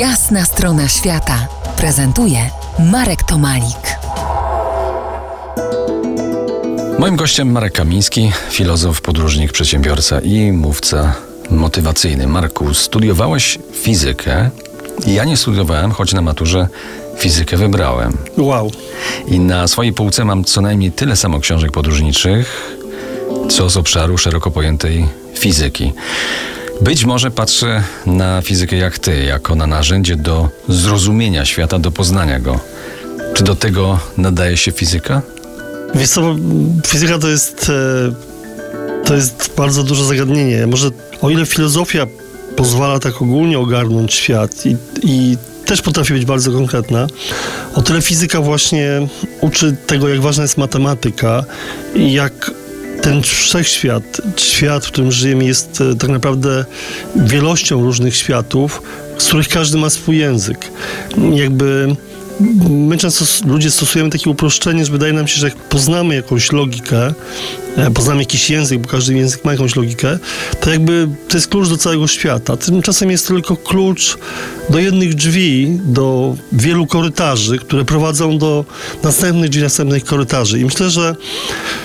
Jasna strona świata prezentuje Marek Tomalik. Moim gościem Marek Kamiński, filozof, podróżnik, przedsiębiorca i mówca motywacyjny. Marku, studiowałeś fizykę. Ja nie studiowałem, choć na maturze fizykę wybrałem. Wow. I na swojej półce mam co najmniej tyle samo książek podróżniczych, co z obszaru szeroko pojętej fizyki. Być może patrzę na fizykę jak ty, jako na narzędzie do zrozumienia świata, do poznania go. Czy do tego nadaje się fizyka? Wiesz co, fizyka to jest, e, to jest bardzo duże zagadnienie. Może o ile filozofia pozwala tak ogólnie ogarnąć świat i, i też potrafi być bardzo konkretna, o tyle fizyka właśnie uczy tego, jak ważna jest matematyka i jak ten wszechświat, świat, w którym żyjemy, jest e, tak naprawdę wielością różnych światów, z których każdy ma swój język. Jakby my często ludzie stosujemy takie uproszczenie, że wydaje nam się, że jak poznamy jakąś logikę, e, poznamy jakiś język, bo każdy język ma jakąś logikę, to jakby to jest klucz do całego świata. Tymczasem jest to tylko klucz do jednych drzwi, do wielu korytarzy, które prowadzą do następnych drzwi, następnych korytarzy. I myślę, że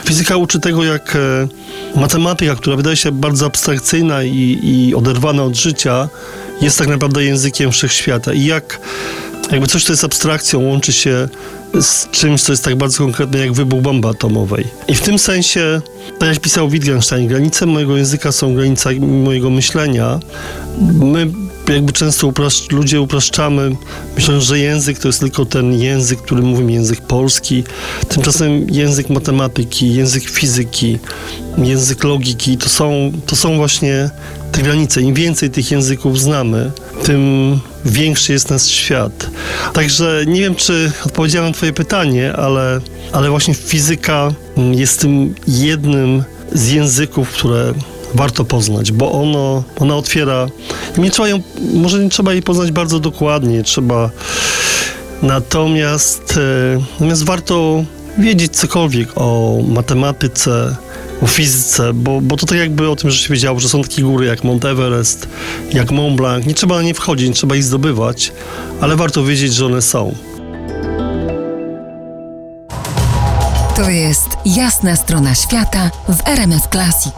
fizyka uczy tego, jak e, matematyka, która wydaje się bardzo abstrakcyjna i, i oderwana od życia, jest tak naprawdę językiem wszechświata. I jak jakby coś, co jest abstrakcją, łączy się z czymś, co jest tak bardzo konkretne, jak wybuch bomby atomowej. I w tym sensie, tak jak pisał Wittgenstein, granice mojego języka są granicami mojego myślenia. My jakby często upraszcz, ludzie upraszczamy, myśląc, że język to jest tylko ten język, który mówimy, język polski. Tymczasem język matematyki, język fizyki, język logiki, to są, to są właśnie te granice. Im więcej tych języków znamy, tym większy jest nasz świat. Także nie wiem, czy odpowiedziałem na Twoje pytanie, ale, ale właśnie fizyka jest tym jednym z języków, które warto poznać, bo ono, ona otwiera. Nie trzeba ją, może nie trzeba jej poznać bardzo dokładnie, trzeba. Natomiast, e, natomiast warto wiedzieć cokolwiek o matematyce, o fizyce, bo, bo to tak jakby o tym, że się wiedziało, że są takie góry jak Mount Everest, jak Mont Blanc. Nie trzeba na nie wchodzić, nie trzeba ich zdobywać, ale warto wiedzieć, że one są. To jest jasna strona świata w RMS Classic.